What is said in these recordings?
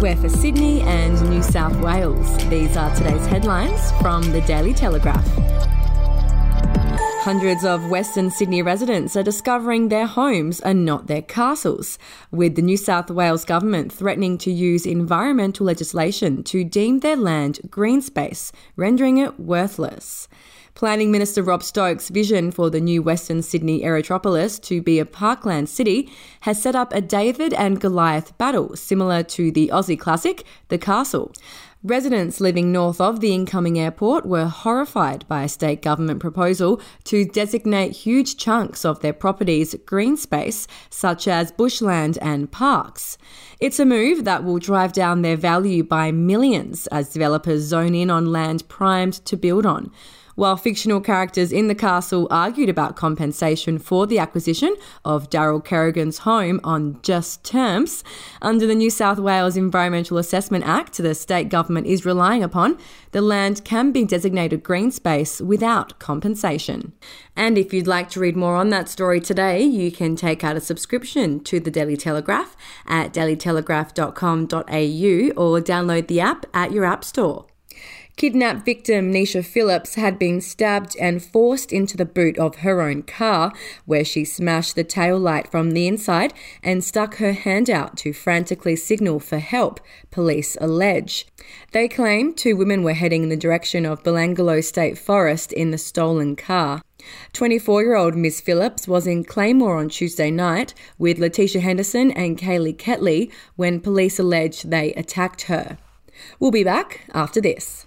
We're for Sydney and New South Wales. These are today's headlines from the Daily Telegraph. Hundreds of Western Sydney residents are discovering their homes are not their castles, with the New South Wales government threatening to use environmental legislation to deem their land green space, rendering it worthless. Planning Minister Rob Stokes' vision for the new Western Sydney Aerotropolis to be a parkland city has set up a David and Goliath battle similar to the Aussie classic, The Castle. Residents living north of the incoming airport were horrified by a state government proposal to designate huge chunks of their properties green space, such as bushland and parks. It's a move that will drive down their value by millions as developers zone in on land primed to build on. While fictional characters in the castle argued about compensation for the acquisition of Daryl Kerrigan's home on just terms, under the New South Wales Environmental Assessment Act, the state government is relying upon, the land can be designated green space without compensation. And if you'd like to read more on that story today, you can take out a subscription to the Daily Telegraph at dailytelegraph.com.au or download the app at your app store. Kidnapped victim Nisha Phillips had been stabbed and forced into the boot of her own car, where she smashed the tail light from the inside and stuck her hand out to frantically signal for help, police allege. They claim two women were heading in the direction of Belanglo State Forest in the stolen car. 24 year old Miss Phillips was in Claymore on Tuesday night with Letitia Henderson and Kaylee Ketley when police allege they attacked her. We'll be back after this.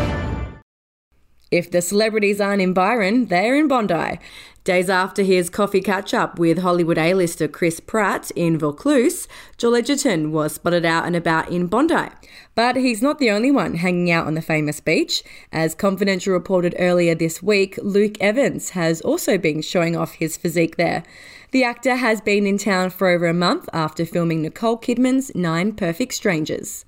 If the celebrities aren't in Byron, they're in Bondi. Days after his coffee catch up with Hollywood A-lister Chris Pratt in Vaucluse, Joel Edgerton was spotted out and about in Bondi. But he's not the only one hanging out on the famous beach. As Confidential reported earlier this week, Luke Evans has also been showing off his physique there. The actor has been in town for over a month after filming Nicole Kidman's Nine Perfect Strangers.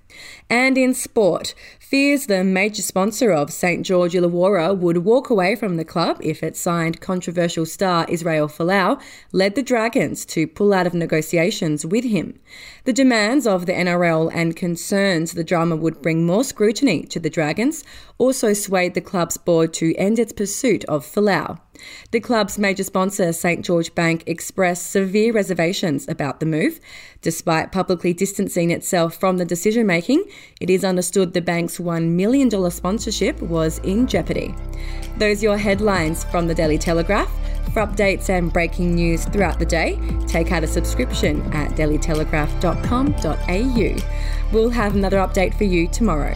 And in sport, fears the major sponsor of St George Illawarra would walk away from the club if it signed controversial star Israel Folau led the Dragons to pull out of negotiations with him. The demands of the NRL and concerns the drama would bring more scrutiny to the Dragons also swayed the club's board to end its pursuit of Folau. The club's major sponsor, St George Bank, expressed severe reservations about the move. Despite publicly distancing itself from the decision making, it is understood the bank's $1 million sponsorship was in jeopardy. Those are your headlines from the Daily Telegraph. For updates and breaking news throughout the day, take out a subscription at dailytelegraph.com.au. We'll have another update for you tomorrow.